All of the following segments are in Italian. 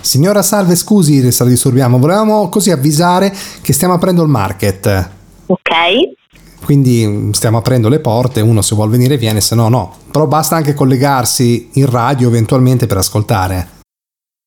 Signora Salve, scusi se la disturbiamo, volevamo così avvisare che stiamo aprendo il market. Ok. Quindi stiamo aprendo le porte, uno se vuole venire viene, se no no. Però basta anche collegarsi in radio eventualmente per ascoltare.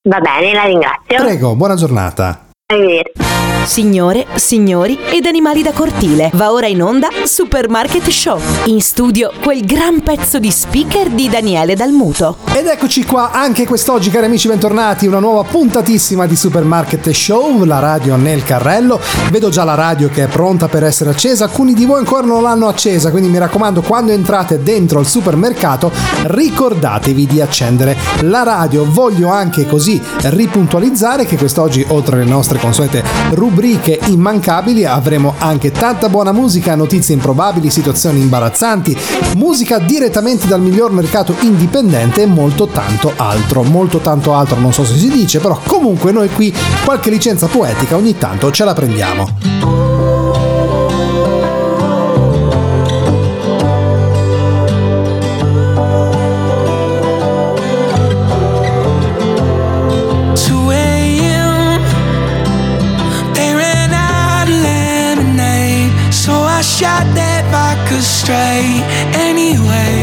Va bene, la ringrazio. Prego, buona giornata. Arrivederci. Signore, signori ed animali da cortile. Va ora in onda Supermarket Show. In studio quel gran pezzo di speaker di Daniele Dalmuto. Ed eccoci qua anche quest'oggi, cari amici, bentornati. Una nuova puntatissima di Supermarket Show, la radio nel carrello. Vedo già la radio che è pronta per essere accesa. Alcuni di voi ancora non l'hanno accesa, quindi mi raccomando, quando entrate dentro il supermercato, ricordatevi di accendere la radio. Voglio anche così ripuntualizzare che quest'oggi, oltre alle nostre consuete rubriche, rubriche immancabili avremo anche tanta buona musica, notizie improbabili, situazioni imbarazzanti, musica direttamente dal miglior mercato indipendente e molto tanto altro. Molto tanto altro non so se si dice, però comunque noi qui qualche licenza poetica ogni tanto ce la prendiamo. Straight anyway.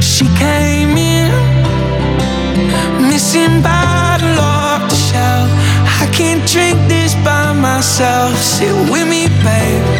She came in, missing bottle off the shelf. I can't drink this by myself. Sit with me, babe.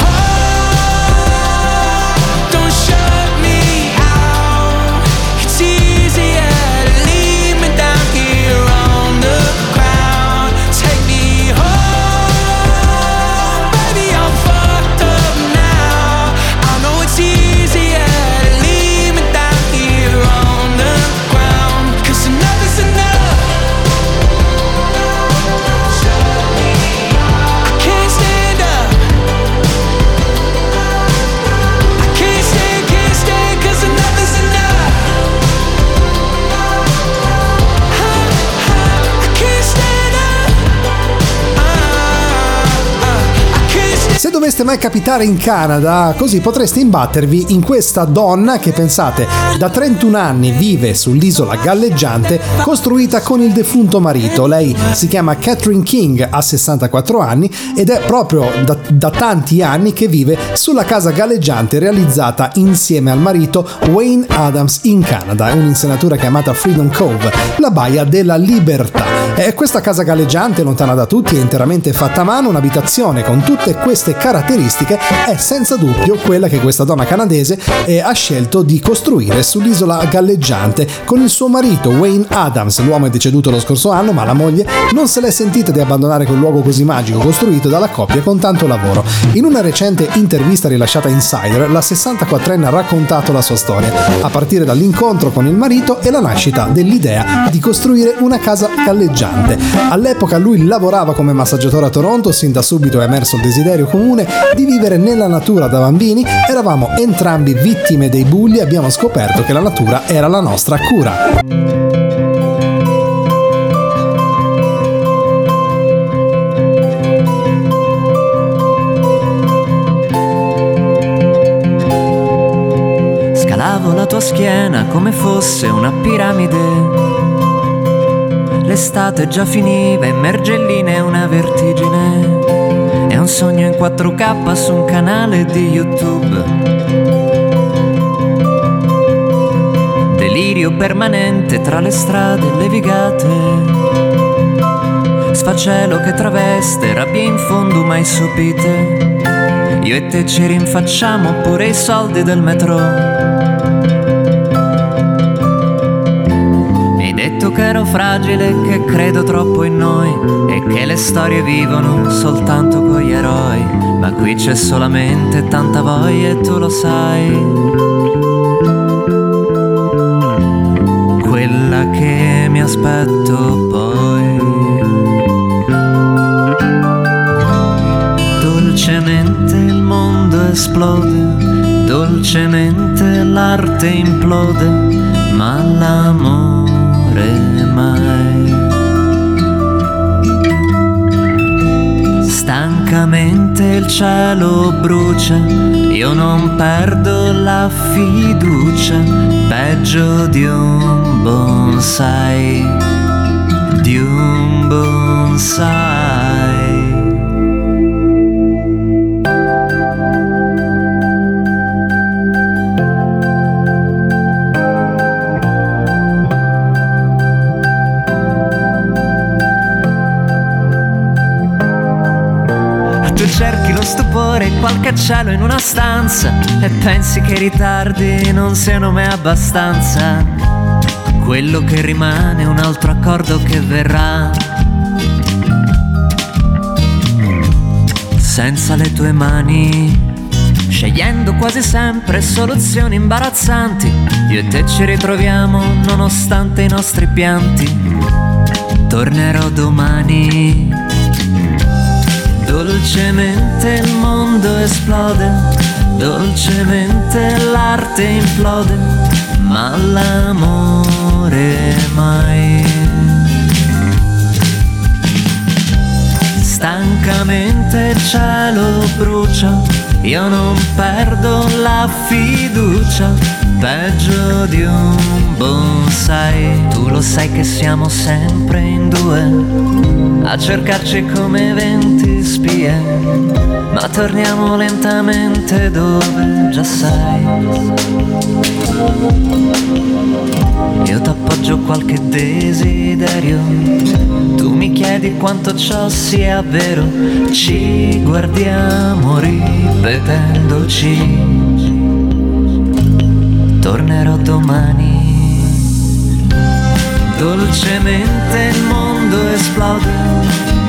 mai capitare in Canada, così potreste imbattervi in questa donna che pensate da 31 anni vive sull'isola galleggiante costruita con il defunto marito. Lei si chiama Catherine King, ha 64 anni ed è proprio da, da tanti anni che vive sulla casa galleggiante realizzata insieme al marito Wayne Adams in Canada, un'insenatura chiamata Freedom Cove, la baia della libertà. E questa casa galleggiante, lontana da tutti, è interamente fatta a mano, un'abitazione con tutte queste caratteristiche caratteristiche è senza dubbio quella che questa donna canadese eh, ha scelto di costruire sull'isola galleggiante con il suo marito Wayne Adams. L'uomo è deceduto lo scorso anno, ma la moglie non se l'è sentita di abbandonare quel luogo così magico costruito dalla coppia con tanto lavoro. In una recente intervista rilasciata Insider, la 64enne ha raccontato la sua storia, a partire dall'incontro con il marito e la nascita dell'idea di costruire una casa galleggiante. All'epoca lui lavorava come massaggiatore a Toronto, sin da subito è emerso il desiderio comune di vivere nella natura da bambini, eravamo entrambi vittime dei bulli e abbiamo scoperto che la natura era la nostra cura. Scalavo la tua schiena come fosse una piramide. L'estate già finiva, immergelline e un 4K su un canale di YouTube. Delirio permanente tra le strade levigate. Sfacelo che traveste, rabbia in fondo mai sopite. Io e te ci rinfacciamo pure i soldi del metro. Che ero fragile, che credo troppo in noi e che le storie vivono soltanto con gli eroi. Ma qui c'è solamente tanta voglia e tu lo sai. Quella che mi aspetto poi. Dolcemente il mondo esplode, dolcemente l'arte implode, ma l'amore mai. Stancamente il cielo brucia, io non perdo la fiducia, peggio di un bonsai, di un bonsai. Cerchi lo stupore e qualche cielo in una stanza e pensi che i ritardi non siano mai abbastanza. Quello che rimane è un altro accordo che verrà. Senza le tue mani, scegliendo quasi sempre soluzioni imbarazzanti, io e te ci ritroviamo nonostante i nostri pianti. Tornerò domani Dolcemente il mondo esplode, dolcemente l'arte implode, ma l'amore mai. Stancamente il cielo brucia, io non perdo la fiducia, peggio di un bonsai. Tu lo sai che siamo sempre in due a cercarci come venti spie, ma torniamo lentamente dove già sai. Io t'appoggio qualche desiderio, tu mi chiedi quanto ciò sia vero, ci guardiamo ripetendoci. Tornerò domani dolcemente il mondo esplode,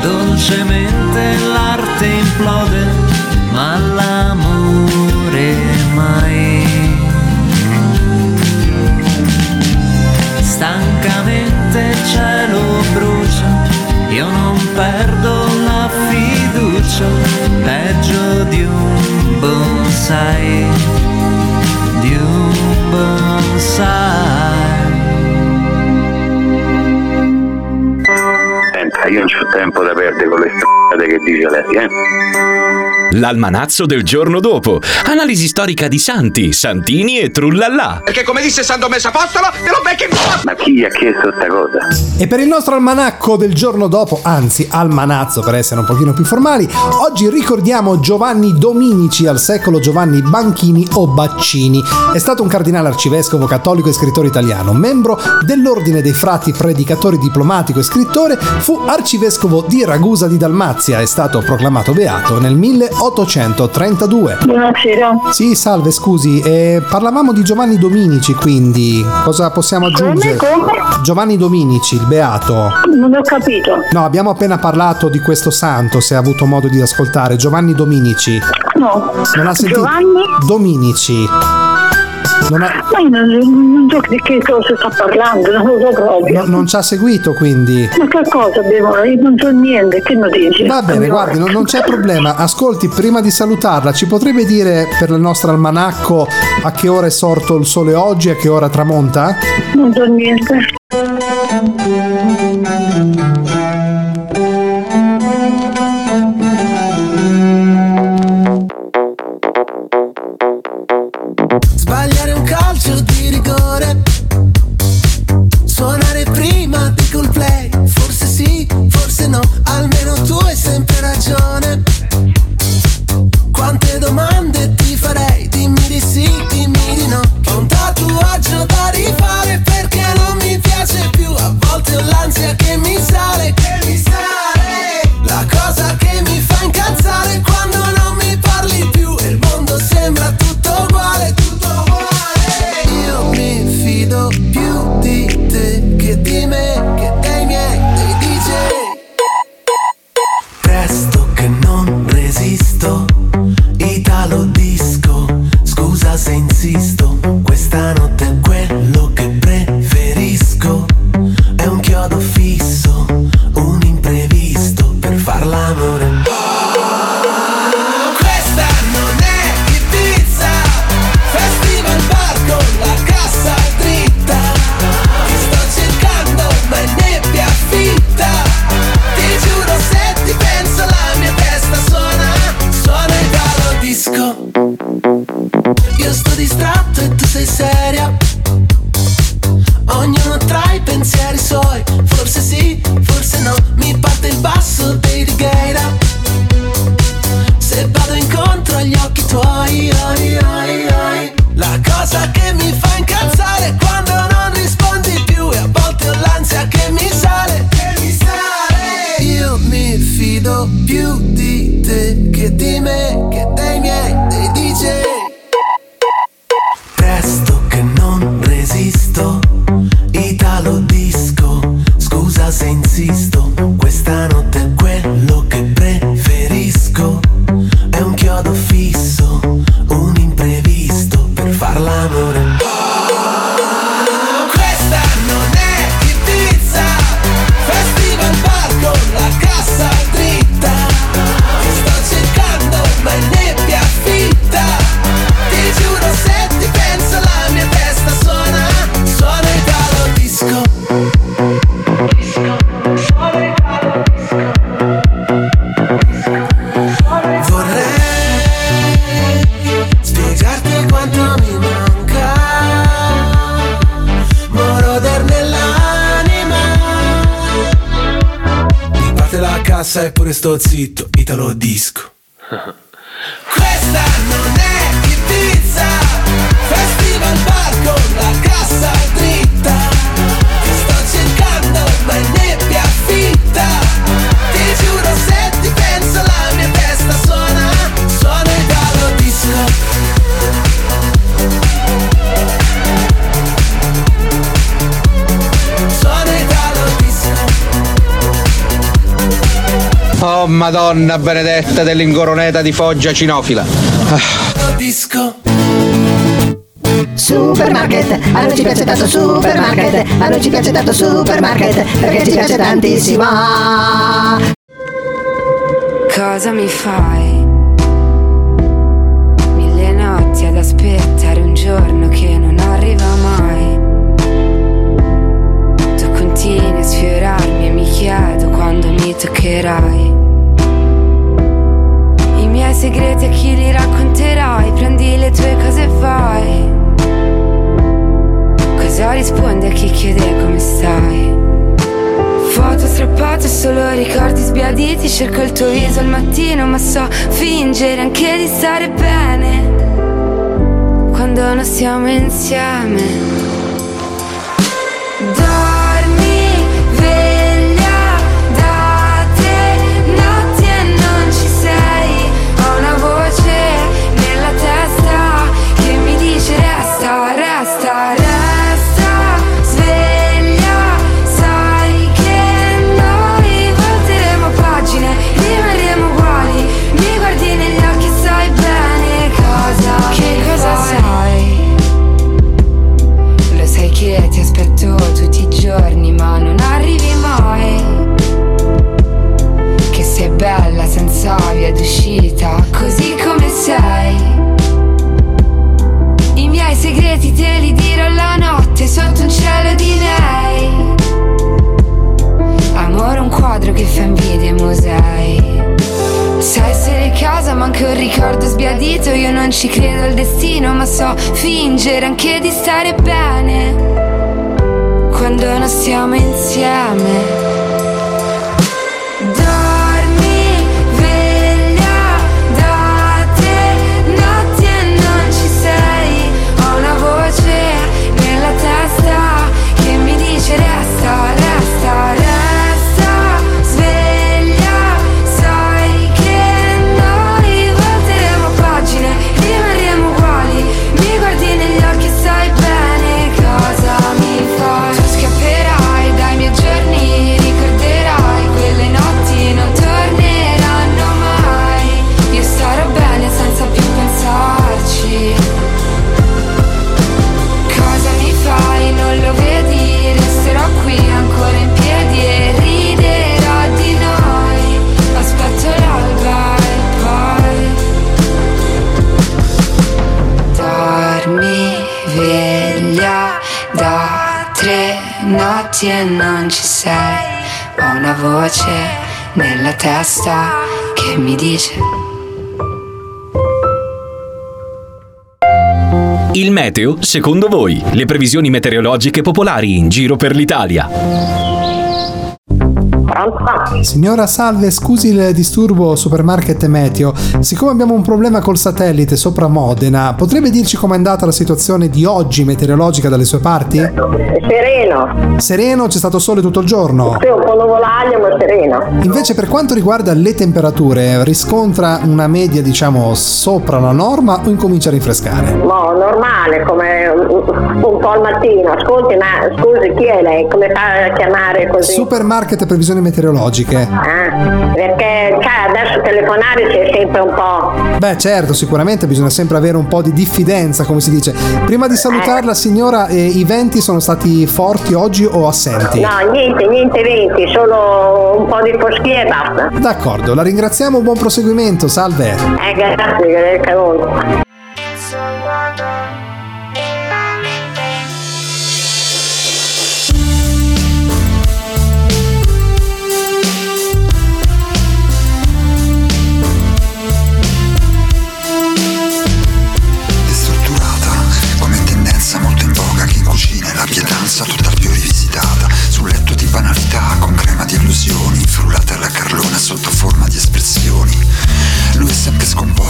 dolcemente l'arte implode, ma l'amore mai. Stancamente il cielo brucia, io non perdo la fiducia, peggio di un bonsai, bonsai. io non ho tempo da perdere con le strade che dice lei, eh? L'almanazzo del giorno dopo. Analisi storica di santi, santini e trullallà. Perché come disse San Domenico Apostolo, te lo becchi in Ma chi gli ha chiesto questa cosa? E per il nostro almanacco del giorno dopo, anzi almanazzo per essere un pochino più formali, oggi ricordiamo Giovanni Dominici al secolo Giovanni Banchini o Baccini. È stato un cardinale arcivescovo cattolico e scrittore italiano, membro dell'ordine dei frati predicatori diplomatico e scrittore, fu arcivescovo di Ragusa di Dalmazia, è stato proclamato beato nel 1832. Buonasera. Sì, salve, scusi, eh, parlavamo di Giovanni Dominici, quindi cosa possiamo aggiungere? Come, come? Giovanni Dominici, il beato. Non ho capito. No, abbiamo appena parlato di questo santo, se ha avuto modo di ascoltare. Giovanni Dominici. No. Non ha sentito? Giovanni? Dominici. Non, ha- Ma io non, non so di che cosa sta parlando, non lo so proprio. no- non ci ha seguito, quindi. Ma che cosa abbiamo? Io non so niente, che notizie? Va bene, guardi, non, non c'è problema. Ascolti, prima di salutarla, ci potrebbe dire per il nostro almanacco a che ora è sorto il sole oggi e a che ora tramonta? Non so niente. Madonna benedetta dell'ingoroneta di Foggia cinofila. Supermarket, a noi ci piace tanto supermarket, a noi ci piace tanto supermarket, perché ci piace tantissimo. Cosa mi fai? Mille notti ad aspettare un giorno che non arriva mai. Tu continui a sfiorarmi e mi chiedo quando mi toccherai i segreti a chi li racconterai. Prendi le tue cose e vai. Cosa rispondi a chi chiede come stai? Foto strappate, solo ricordi sbiaditi. Cerco il tuo viso al mattino ma so fingere anche di stare bene. Quando non siamo insieme. Ci credo al destino, ma so fingere anche di stare bene quando non stiamo insieme. voce nella testa che mi dice Il meteo, secondo voi, le previsioni meteorologiche popolari in giro per l'Italia. Signora, salve, scusi il disturbo Supermarket Meteo. Siccome abbiamo un problema col satellite sopra Modena, potrebbe dirci com'è andata la situazione di oggi meteorologica dalle sue parti? Sereno. Sereno, c'è stato sole tutto il giorno? Sì, un po' nuvolaglio, ma sereno. Invece per quanto riguarda le temperature, riscontra una media, diciamo, sopra la norma o incomincia a rinfrescare? No, normale, come un po' al mattino. Ascolti, ma scusi, chi è lei? Come fa a chiamare così? Supermarket Previsioni meteorologiche. Ah, perché cioè, adesso telefonare c'è sempre un po'. Beh certo, sicuramente bisogna sempre avere un po' di diffidenza, come si dice. Prima di salutarla signora, eh, i venti sono stati forti oggi o assenti? No, niente, niente venti, solo un po' di foschia e basta. D'accordo, la ringraziamo, buon proseguimento, salve. Eh, grazie, grazie a voi.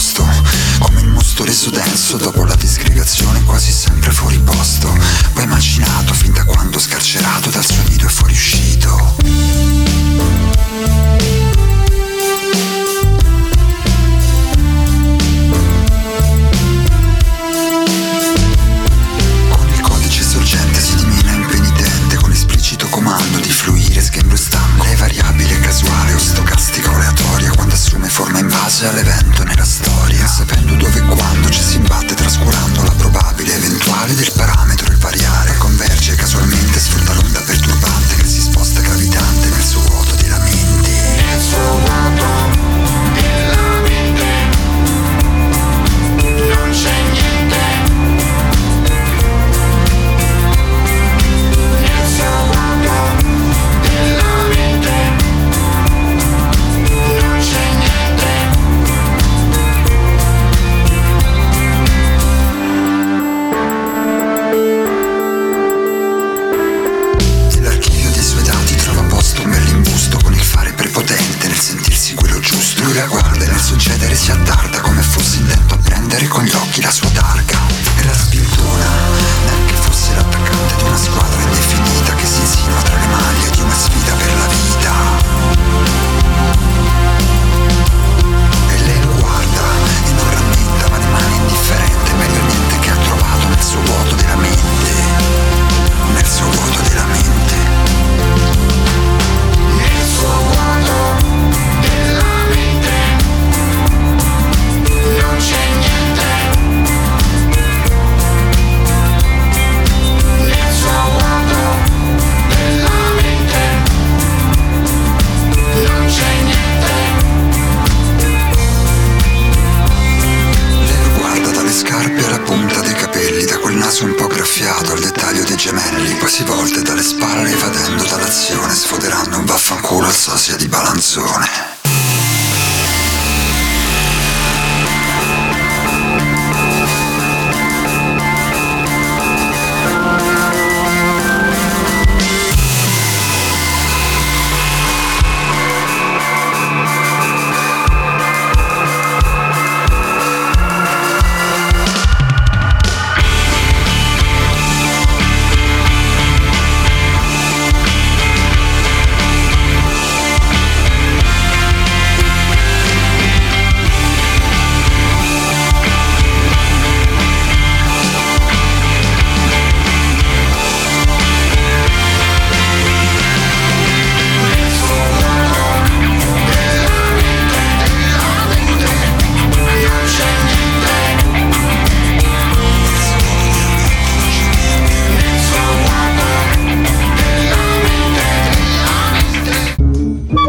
Scomposto, come il mosto reso denso dopo la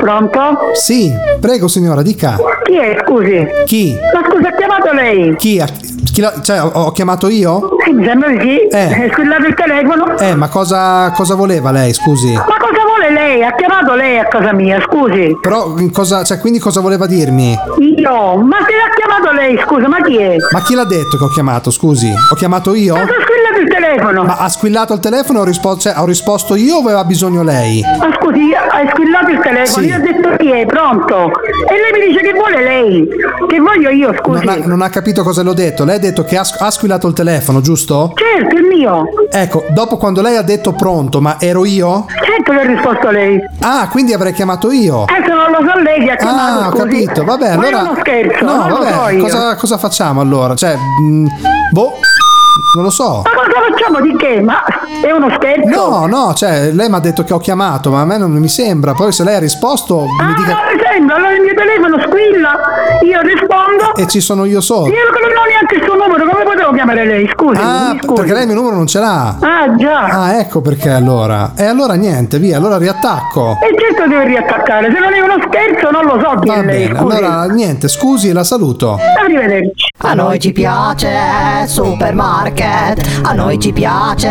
Pronto? Sì, prego signora, dica. Chi è, scusi? Chi? Ma scusa, ha chiamato lei? Chi? ha- chi la- cioè, ho, ho chiamato io? Eh, mi sembra di sì. Eh. È squillato il telefono. Eh, ma cosa, cosa voleva lei, scusi? Ma cosa vuole lei? Ha chiamato lei a casa mia, scusi. Però cosa, cioè, quindi cosa voleva dirmi? Io? Ma se l'ha chiamato lei, scusa, ma chi è? Ma chi l'ha detto che ho chiamato, scusi? Ho chiamato io? Ma squillato squillato il telefono. Ma ha squillato il telefono ho, rispo- cioè, ho risposto io o aveva bisogno lei? Ma scusi, hai squillato il telefono, Sì. io ho detto chi è, pronto? E lei mi dice che vuole lei. Che voglio io, scusi. Non ha, non ha capito cosa le ho detto. Lei ha detto che ha, ha squillato il telefono, giusto? Certo, il mio. Ecco, dopo quando lei ha detto pronto, ma ero io? Certo che ho risposto a lei. Ah, quindi avrei chiamato io. Eh, se non lo so lei che ha chiamato, Ah, ho scusi. capito, vabbè, Ma allora... uno scherzo, No, so vabbè, io. cosa, cosa facciamo allora? Cioè, mh, boh, non lo so. Ma cosa facciamo di che? Ma è uno scherzo? No, no, cioè, lei mi ha detto che ho chiamato, ma a me non mi sembra. Poi se lei ha risposto, mi Ah, dica... sembra, allora il mio telefono squilla, io rispondo. E ci sono io solo. Io non ho neanche il suo numero, come potevo chiamare lei? Scusi, Ah, scusi. perché lei il mio numero non ce l'ha. Ah, già. Ah, ecco perché allora. E allora niente, via, allora riattacco. E certo deve riattaccare, se non è uno scherzo non lo so chi Va è lei, bene, scusi. allora niente, scusi la saluto. Arrivederci. A noi ci piace supermarket, a noi ci piace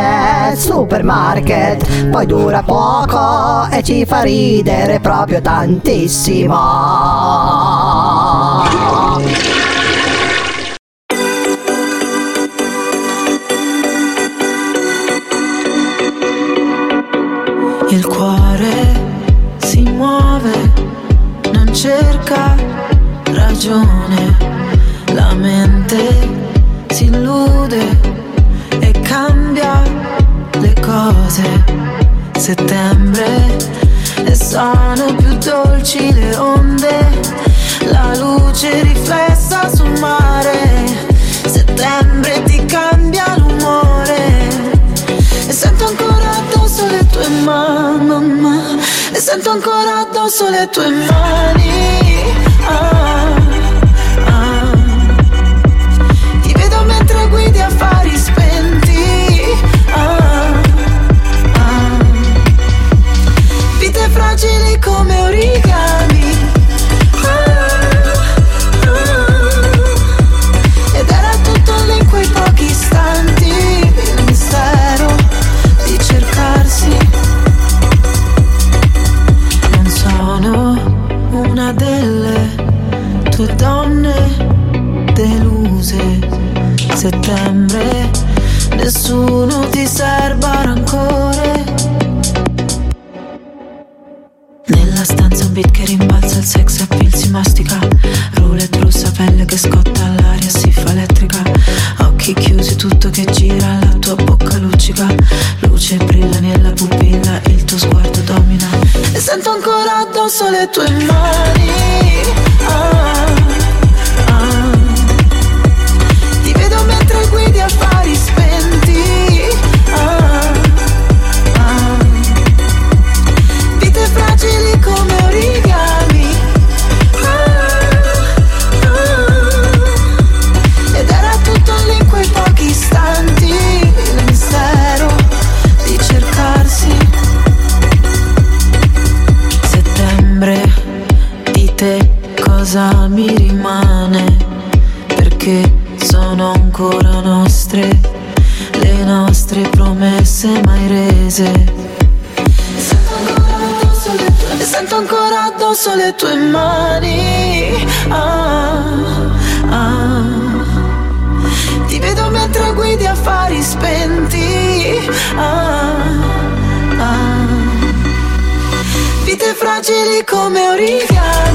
supermarket, poi dura poco e ci fa ridere proprio tantissimo. Il cuore si muove, non cerca ragione, la mente si illude e cambia le cose. Settembre e sono più dolci le onde, la luce riflessa sul mare. Settembre ti cambia l'umore e sento ancora addosso le tue mani E sento ancora addosso le tue mani ah. Come origami Ah, ah. Ed era tutto lì quei pochi istanti Il mistero di cercarsi Non sono una delle tue donne deluse Settembre come origami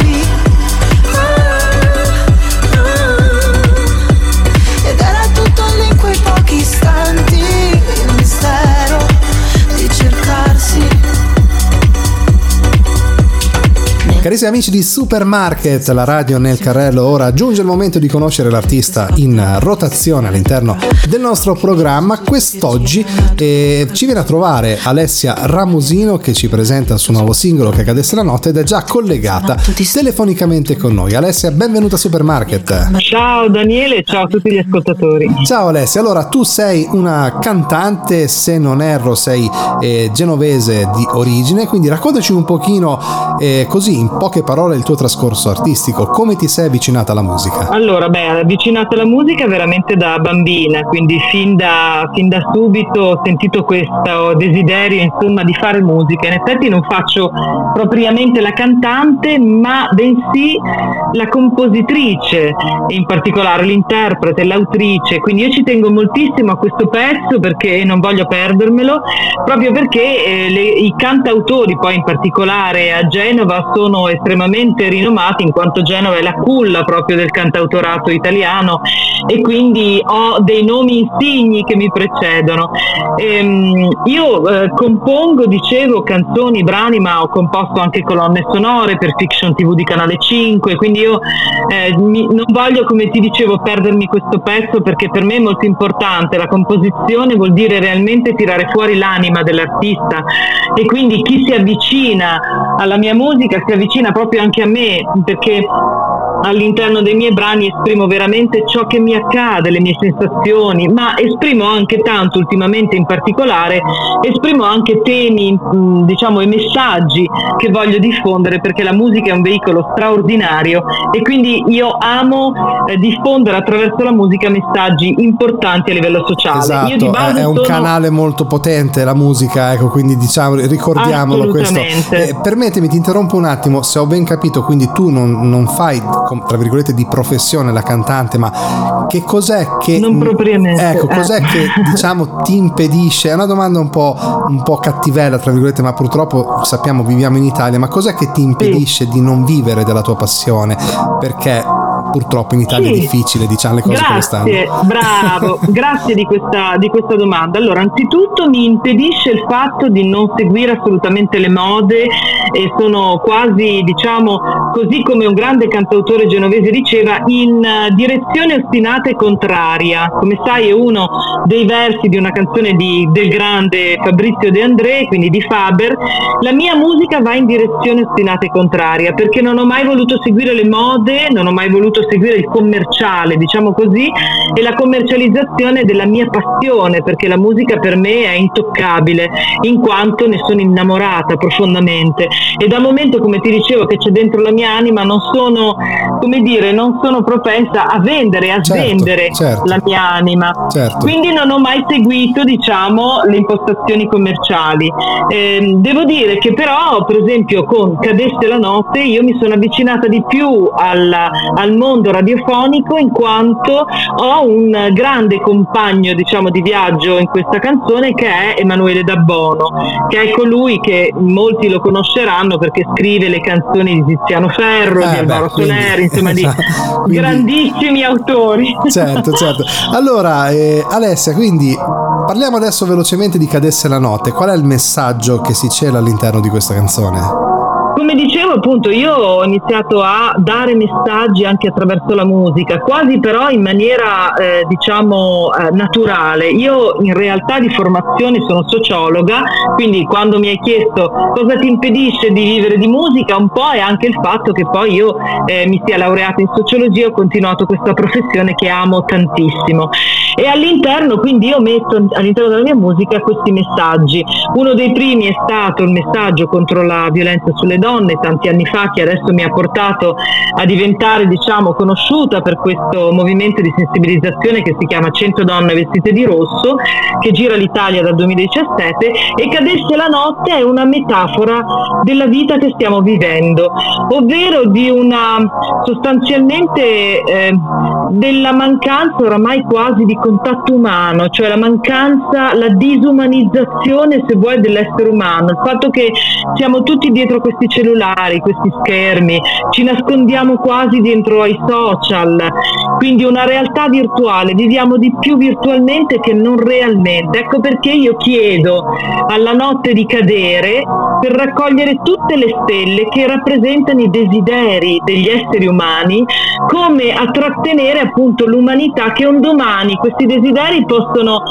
Carissimi amici di Supermarket, la radio nel carrello, ora giunge il momento di conoscere l'artista in rotazione all'interno del nostro programma. Quest'oggi eh, ci viene a trovare Alessia Ramosino che ci presenta il suo nuovo singolo che cadesse la notte ed è già collegata telefonicamente con noi. Alessia, benvenuta a Supermarket. Ciao Daniele, ciao a tutti gli ascoltatori. Ciao Alessia, allora tu sei una cantante, se non erro sei eh, genovese di origine, quindi raccontaci un pochino eh, così in poche parole il tuo trascorso artistico. Come ti sei avvicinata alla musica? Allora, beh, avvicinata alla musica veramente da bambina, quindi fin da, fin da subito ho sentito questo desiderio, insomma, di fare musica. In effetti non faccio propriamente la cantante, ma bensì la compositrice, in particolare l'interprete, l'autrice. Quindi io ci tengo moltissimo a questo pezzo perché non voglio perdermelo, proprio perché eh, le, i cantautori, poi in particolare a Genova, sono estremamente rinomati in quanto Genova è la culla proprio del cantautorato italiano e quindi ho dei nomi insigni che mi precedono. Ehm, io eh, compongo, dicevo, canzoni, brani, ma ho composto anche colonne sonore per Fiction TV di Canale 5, quindi io eh, mi, non voglio, come ti dicevo, perdermi questo pezzo perché per me è molto importante. La composizione vuol dire realmente tirare fuori l'anima dell'artista e quindi chi si avvicina alla mia musica si avvicina proprio anche a me perché all'interno dei miei brani esprimo veramente ciò che mi accade, le mie sensazioni, ma esprimo anche tanto ultimamente in particolare, esprimo anche temi, mh, diciamo, e messaggi che voglio diffondere perché la musica è un veicolo straordinario e quindi io amo eh, diffondere attraverso la musica messaggi importanti a livello sociale. Esatto, io di base è un sono... canale molto potente la musica, ecco, quindi diciamo, ricordiamolo questo. Eh, permettimi, ti interrompo un attimo, se ho ben capito, quindi tu non, non fai tra virgolette di professione la cantante, ma che cos'è che non propriamente ecco, cos'è eh. che diciamo ti impedisce? È una domanda un po', un po' cattivella, tra virgolette, ma purtroppo sappiamo viviamo in Italia, ma cos'è che ti impedisce sì. di non vivere della tua passione? Perché purtroppo in Italia sì. è difficile, diciamo le cose grazie, come stanno. Bravo, grazie di questa, di questa domanda. Allora, anzitutto mi impedisce il fatto di non seguire assolutamente le mode e sono quasi, diciamo, così come un grande cantautore genovese diceva, in direzione ostinata e contraria. Come sai è uno dei versi di una canzone di, del grande Fabrizio De André, quindi di Faber. La mia musica va in direzione ostinata e contraria perché non ho mai voluto seguire le mode, non ho mai voluto seguire il commerciale, diciamo così, e la commercializzazione della mia passione, perché la musica per me è intoccabile, in quanto ne sono innamorata profondamente. E dal momento, come ti dicevo, che c'è dentro la mia anima, non sono, come dire, non sono propensa a vendere, a certo, svendere certo. la mia anima. Certo. Quindi non ho mai seguito, diciamo, le impostazioni commerciali. Eh, devo dire che però, per esempio, con Cadesse la notte, io mi sono avvicinata di più al, al mondo radiofonico in quanto ho un grande compagno diciamo di viaggio in questa canzone che è Emanuele Dabbono che è colui che molti lo conosceranno perché scrive le canzoni di Tiziano Ferro, Eh, di Alvaro Soler, insomma di Quindi- grandissimi autori. Certo, certo. Allora, eh, Alessia, quindi parliamo adesso velocemente di Cadesse la notte. Qual è il messaggio che si cela all'interno di questa canzone? Come dicevo appunto io ho iniziato a dare messaggi anche attraverso la musica, quasi però in maniera eh, diciamo eh, naturale. Io in realtà di formazione sono sociologa, quindi quando mi hai chiesto cosa ti impedisce di vivere di musica, un po' è anche il fatto che poi io eh, mi sia laureata in sociologia ho continuato questa professione che amo tantissimo. E all'interno quindi io metto all'interno della mia musica questi messaggi. Uno dei primi è stato il messaggio contro la violenza sulle donne tanti anni fa che adesso mi ha portato a diventare diciamo conosciuta per questo movimento di sensibilizzazione che si chiama 100 donne vestite di rosso che gira l'Italia dal 2017 e Cadesse la notte è una metafora della vita che stiamo vivendo, ovvero di una sostanzialmente eh, della mancanza oramai quasi di contatto umano, cioè la mancanza, la disumanizzazione se vuoi dell'essere umano, il fatto che siamo tutti dietro questi cellulari, questi schermi, ci nascondiamo quasi dentro ai social, quindi una realtà virtuale, viviamo di più virtualmente che non realmente. Ecco perché io chiedo alla notte di cadere per raccogliere tutte le stelle che rappresentano i desideri degli esseri umani, come a trattenere appunto l'umanità che un domani questi desideri possono,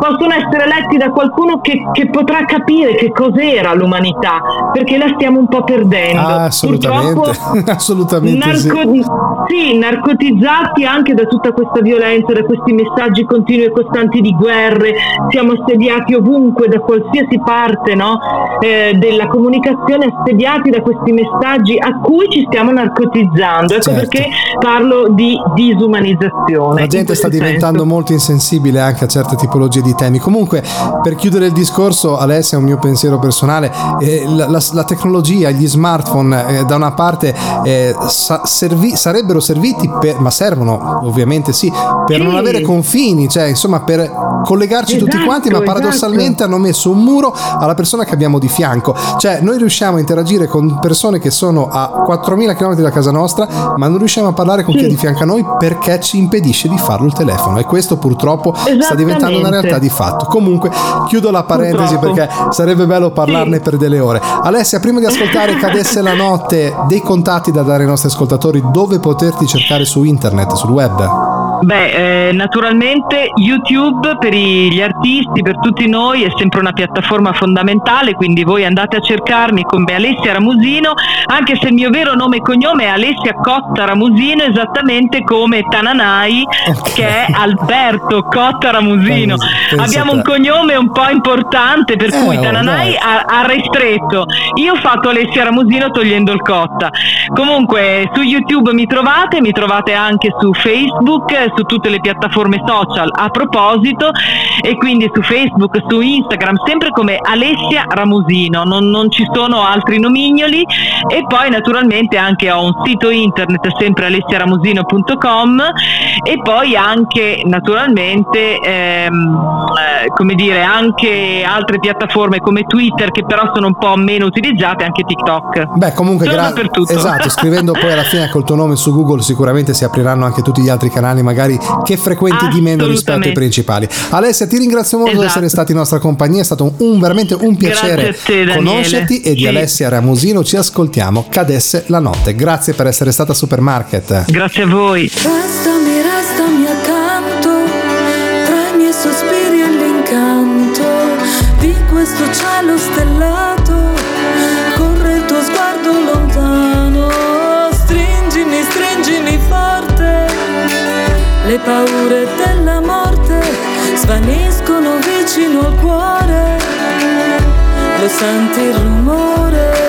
possono essere letti da qualcuno che, che potrà capire che cos'era l'umanità, perché la stiamo un po' perdendo. Ah, assolutamente, Purtroppo assolutamente sì. narco- sì, narcotizzati assediati anche da tutta questa violenza, da questi messaggi continui e costanti di guerre, siamo assediati ovunque, da qualsiasi parte no? eh, della comunicazione, assediati da questi messaggi a cui ci stiamo narcotizzando. Ecco Certo. perché parlo di disumanizzazione. La gente sta diventando senso. molto insensibile anche a certe tipologie di temi. Comunque, per chiudere il discorso, Alessia, è un mio pensiero personale, eh, la, la- la tecnologia, gli smartphone, eh, da una parte eh, sa- servi- sarebbero serviti, per, ma servono ovviamente sì, per non Sì. avere confini, cioè insomma per collegarci tutti Esatto, quanti, ma paradossalmente hanno messo un muro alla persona che abbiamo di fianco. Cioè noi riusciamo a interagire con persone che sono a 4.000 km da casa nostra, ma non riusciamo a parlare con chi è Sì. di fianco a noi perché ci impedisce di farlo il telefono e questo purtroppo sta diventando una realtà di fatto. Comunque chiudo la parentesi Purtroppo. perché sarebbe bello parlarne per delle ore. Alessia, prima di ascoltare Cadesse la notte, dei contatti da dare ai nostri ascoltatori, dove poterti cercare su internet, sul web? Beh, eh, naturalmente YouTube per gli artisti, per tutti noi è sempre una piattaforma fondamentale, quindi voi andate a cercarmi come Alessia Ramusino, anche se il mio vero nome e cognome è Alessia Cotta Ramusino, esattamente come Tananai, che è Alberto Cotta Ramusino. Pensa Abbiamo te. un cognome un po' importante, per Eh, cui Tananai ha, ha restretto. Io ho fatto Alessia Ramusino togliendo il Cotta. Comunque su YouTube mi trovate, mi trovate anche su Facebook, su tutte le piattaforme social a proposito e quindi su Facebook, su Instagram, sempre come Alessia Ramusino, non, non ci sono altri nomignoli e poi naturalmente anche ho un sito internet sempre alessiaramusino.com e poi anche naturalmente ehm, eh, come dire anche altre piattaforme come Twitter che però sono un po' meno utilizzate anche TikTok Beh, comunque Sono gra- dappertutto. Esatto, scrivendo poi alla fine col tuo nome su Google sicuramente si apriranno anche tutti gli altri canali magari che frequenti di meno rispetto ai principali. Alessia, ti ringrazio molto di Esatto. essere stata in nostra compagnia, è stato un, veramente un piacere te, conoscerti e di Sì. Alessia Ramusino ci ascoltiamo Cadesse la notte. Grazie per essere stata a Supermarket. Grazie a voi. Restami, restami accanto, tra i miei sospiri e l'incanto di questo cielo stellato. Le paure della morte svaniscono vicino al cuore. Lo senti il rumore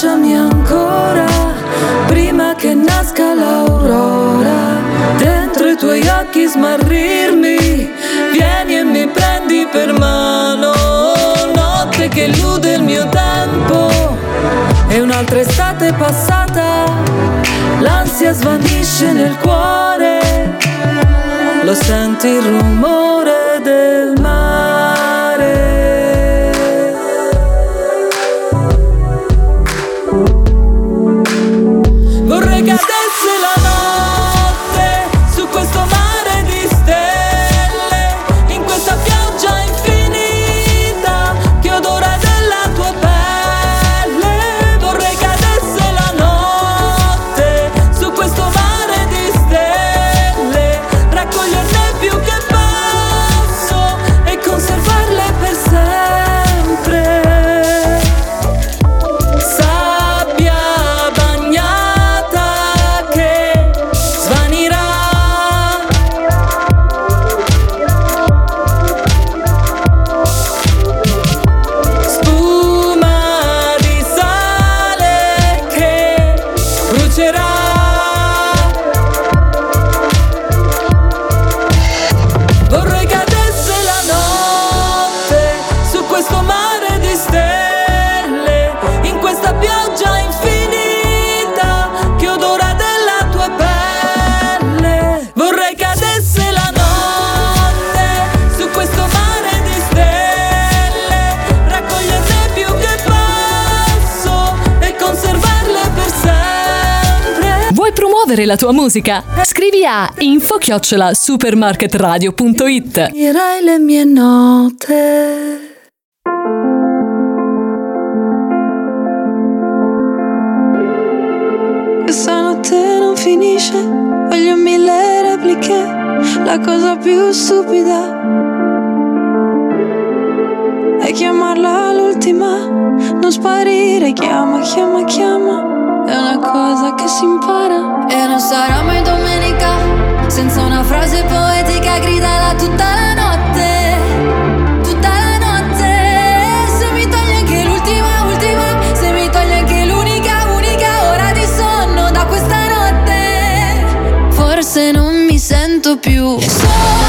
Baciami, ancora, prima che nasca l'aurora. Dentro i tuoi occhi smarrirmi, vieni e mi prendi per mano. Notte che illude il mio tempo, e un'altra estate passata, l'ansia svanisce nel cuore. Lo senti il rumore del promuovere la tua musica. Scrivi a info-supermarketradio.it Direi le mie note. Questa notte non finisce, voglio mille repliche, la cosa più stupida è chiamarla l'ultima, non sparire, chiama, chiama, chiama, è una cosa che si impara. E non sarà mai domenica, senza una frase poetica, gridala tutta la notte, tutta la notte. Se mi togli anche l'ultima, ultima, se mi togli anche l'unica, unica ora di sonno da questa notte, forse non mi sento più. sola,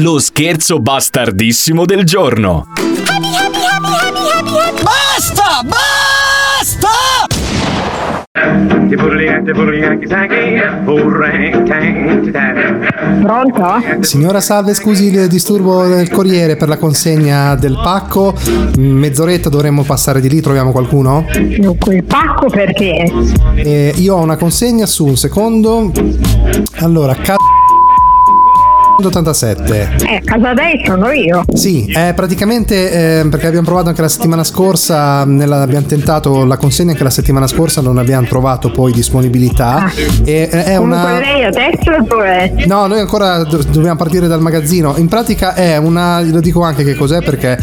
Lo scherzo bastardissimo del giorno. Basta! Basta! Pronto? Signora Salve, scusi il disturbo del corriere per la consegna del pacco. Mezz'oretta dovremmo passare di lì, troviamo qualcuno? Dunque, il pacco perché? Eh, io ho una consegna su un secondo. Allora, ca- 87. Eh, casa dei sono io. Sì, è praticamente eh, perché abbiamo provato anche la settimana scorsa, nella- abbiamo tentato la consegna anche la settimana scorsa, non abbiamo trovato poi disponibilità. E, eh, è Comunque una... lei adesso dov'è? No, noi ancora do- dobbiamo partire dal magazzino. In pratica è una, lo dico anche che cos'è perché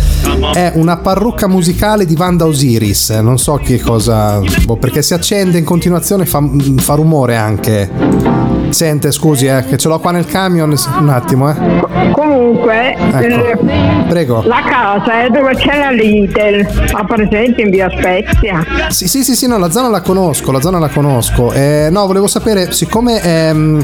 è una parrucca musicale di Wanda Osiris. Non so che cosa, boh, perché si accende in continuazione, fa, fa rumore anche. Sente, scusi, eh, che ce l'ho qua nel camion. Un attimo, eh. Comunque, Ecco. eh, Prego. la casa è dove c'è la Lidl, ha presente in via Spezia. Sì, sì, sì, sì, no, la zona la conosco, la zona la conosco. Eh, no, volevo sapere, siccome ehm,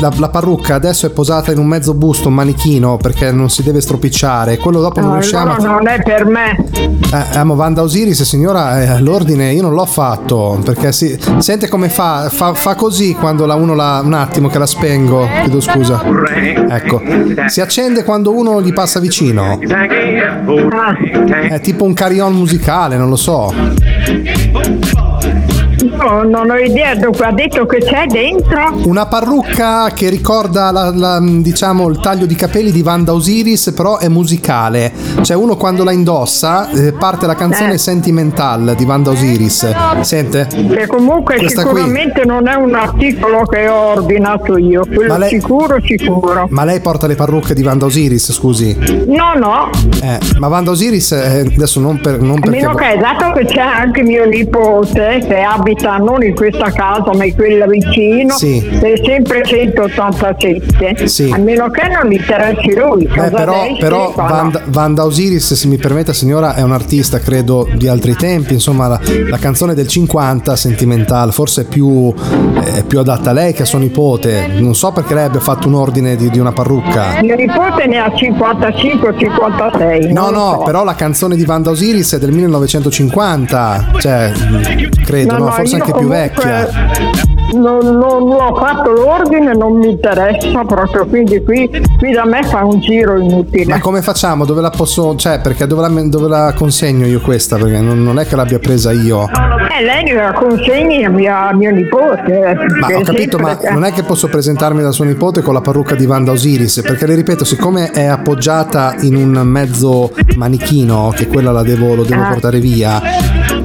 la, la parrucca adesso è posata in un mezzo busto, un manichino, perché non si deve stropicciare, quello dopo non No, riusciamo allora a... non è per me. Eh, amo Vanda Osiris, signora, eh, l'ordine io non l'ho fatto perché si, sente come fa, fa, fa così quando la uno la, un attimo che la spengo. Chiedo scusa. Ecco. Si accende quando uno gli passa vicino. È tipo un carillon musicale, non lo so. No, non ho idea, dunque ha detto che c'è dentro. Una parrucca che ricorda la- la- diciamo il taglio di capelli di Wanda Osiris, però è musicale. Cioè uno quando la indossa eh, parte la canzone Eh. Sentimental di Wanda Osiris. Sente? Che comunque Questa qui. sicuramente non è un articolo che ho ordinato io, quello Ma lei- sicuro, sicuro. Ma lei porta le parrucche di Wanda Osiris, scusi. No, no, Eh, ma Wanda Osiris eh, adesso non, per, non perché meno che, dato che c'è anche mio nipote che abita non in questa casa ma in quella vicino, Sì. è sempre 187, Sì. a meno che non gli interessi lui. Beh, però, però no? Wanda Osiris, se mi permette signora, è un artista credo di altri tempi, insomma la, la canzone del 50, Sentimental, forse è più, è più adatta a lei che a suo nipote, non so perché lei abbia fatto un ordine di, di una parrucca. Mio nipote ne ha 55-56. No, no, però la canzone di Wanda Osiris è del 1950, cioè credo, no, forse io anche più vecchia. Non, non ho fatto l'ordine, non mi interessa proprio, quindi qui, qui da me fa un giro inutile. Ma come facciamo? Dove la posso, cioè, perché dove la, dove la consegno io questa? Perché non, non è che l'abbia presa io. Eh, lei la consegni a mia, a mio nipote. Ma che ho capito, ma sempre- non è che posso presentarmi da suo nipote con la parrucca di Wanda Osiris, perché le ripeto, siccome è appoggiata in un mezzo manichino, che quella la devo, lo devo Ah. portare via,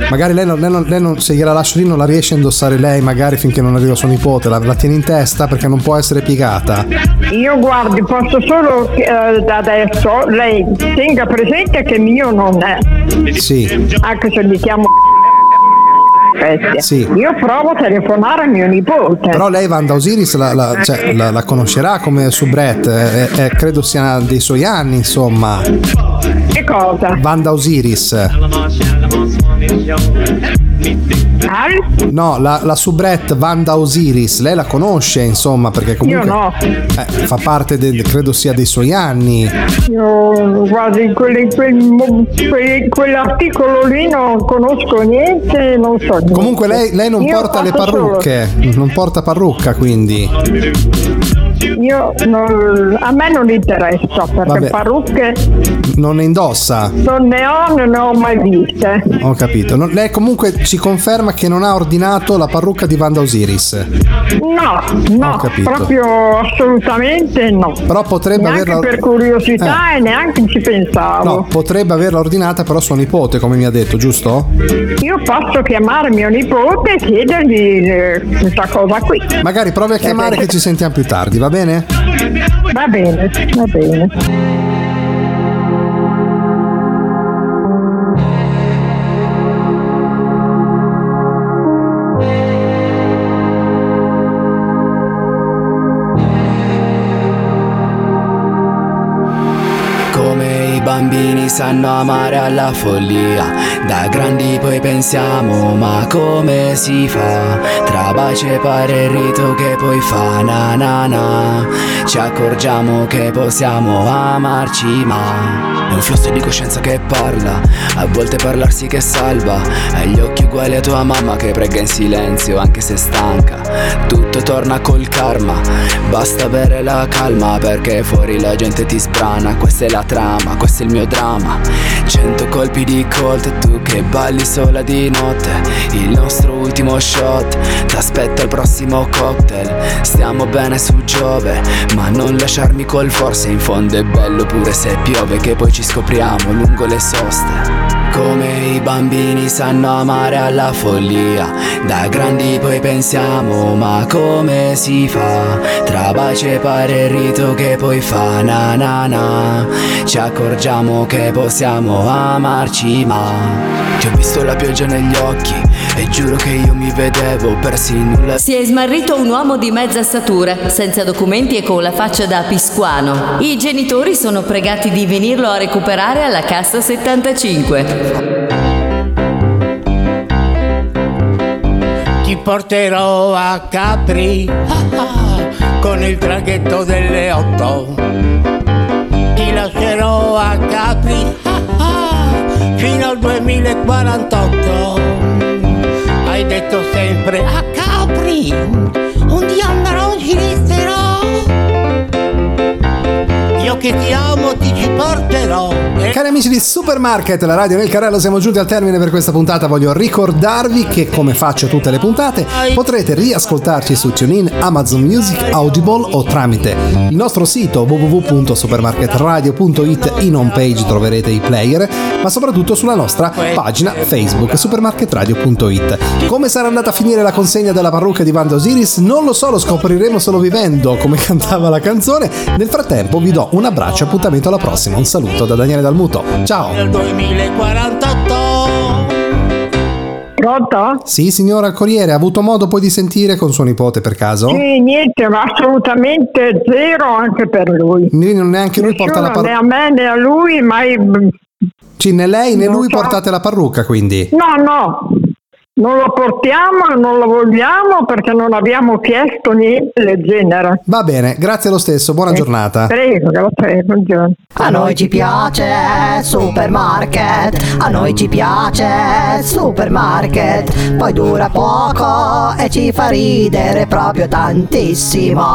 magari lei, non- lei non- lei non- se gliela lascio lì non la riesce a indossare lei, magari finché non arriva suo nipote, la, la tiene in testa perché non può essere piegata. Io guardi, posso solo eh, da adesso, lei tenga presente che mio non è, Sì, anche se mi chiamo. Sì. Io provo a telefonare a mio nipote. però lei Wanda Osiris la, la- cioè, la- la conoscerà come soubrette, eh, eh, credo sia dei suoi anni, insomma. Che cosa? Wanda Osiris. No, la, la soubrette Wanda Osiris, lei la conosce, insomma, perché comunque Io no. eh, fa parte del, credo sia dei suoi anni. Io guardi, in quel- in quel quell'articolo lì non conosco niente, non so. Comunque lei, lei non Io porta le faccio solo- parrucche, non porta parrucca, quindi. Io non- a me non interessa perché Vabbè. parrucche Non ne indossa. non ne ho, non ne ho mai viste. Ho capito. Non- lei comunque ci conferma che non ha ordinato la parrucca di Wanda Osiris. No, no, proprio assolutamente no. Però potrebbe neanche averla- per curiosità Eh. e neanche ci pensavo. No, potrebbe averla ordinata però suo nipote, come mi ha detto, giusto? Io posso chiamare mio nipote e chiedergli eh, questa cosa qui. Magari provi a chiamare che ci sentiamo più tardi, va bene? Va bene, va bene. Bambini sanno amare alla follia, da grandi poi pensiamo ma come si fa? Tra baci e pare il rito che poi fa na na na, ci accorgiamo che possiamo amarci ma è un flusso di coscienza che parla, a volte parlarsi che salva, hai gli occhi uguali a tua mamma che prega in silenzio anche se stanca, tutto torna col karma, basta avere la calma perché fuori la gente ti sbrana, questa è la trama, questo è il mio dramma, cento colpi di colt tu che balli sola di notte, il nostro ultimo shot, t'aspetto al prossimo cocktail, stiamo bene su Giove, ma non lasciarmi col forse, in fondo è bello pure se piove che poi ci scopriamo lungo le soste. Come i bambini sanno amare alla follia, da grandi poi pensiamo ma come si fa? Tra baci e pare il rito che poi fa na na na, ci accorgiamo che possiamo amarci ma ti ho visto la pioggia negli occhi e giuro che io mi vedevo persi in nulla. Si è smarrito un uomo di mezza statura, senza documenti e con la faccia da piscuano. I genitori sono pregati di venirlo a recuperare alla cassa 75. Ti porterò a Capri con il traghetto delle otto. Ti lascerò a Capri fino al 2048. Detto sempre a Capri, un dia andrò in amici di Supermarket, la radio nel carrello, siamo giunti al termine per questa puntata. Voglio ricordarvi che, come faccio tutte le puntate, potrete riascoltarci su TuneIn, Amazon Music, Audible o tramite il nostro sito www.supermarketradio.it. In home page troverete i player, ma soprattutto sulla nostra pagina Facebook, supermarketradio.it. Come sarà andata a finire la consegna della parrucca di Wanda Osiris? Non lo so, lo scopriremo solo vivendo, come cantava la canzone. Nel frattempo vi do un abbraccio e appuntamento alla prossima. Un saluto da Daniele Dalmuto. Ciao! Nel 2048 Pronto? Sì, signora Corriere, ha avuto modo poi di sentire con suo nipote per caso? Sì, niente, ma assolutamente zero anche per lui. Quindi non neanche lui porta la Nessuno, né parrucca. a me né a lui, mai... No, Sì, né lei né Non lui so. portate la parrucca, quindi. no, non lo portiamo, non lo vogliamo perché non abbiamo chiesto niente del genere. Va bene, grazie lo stesso, buona giornata. Prego, grazie, buongiorno. A noi ci piace Supermarket, a noi ci piace Supermarket, poi dura poco e ci fa ridere proprio tantissimo.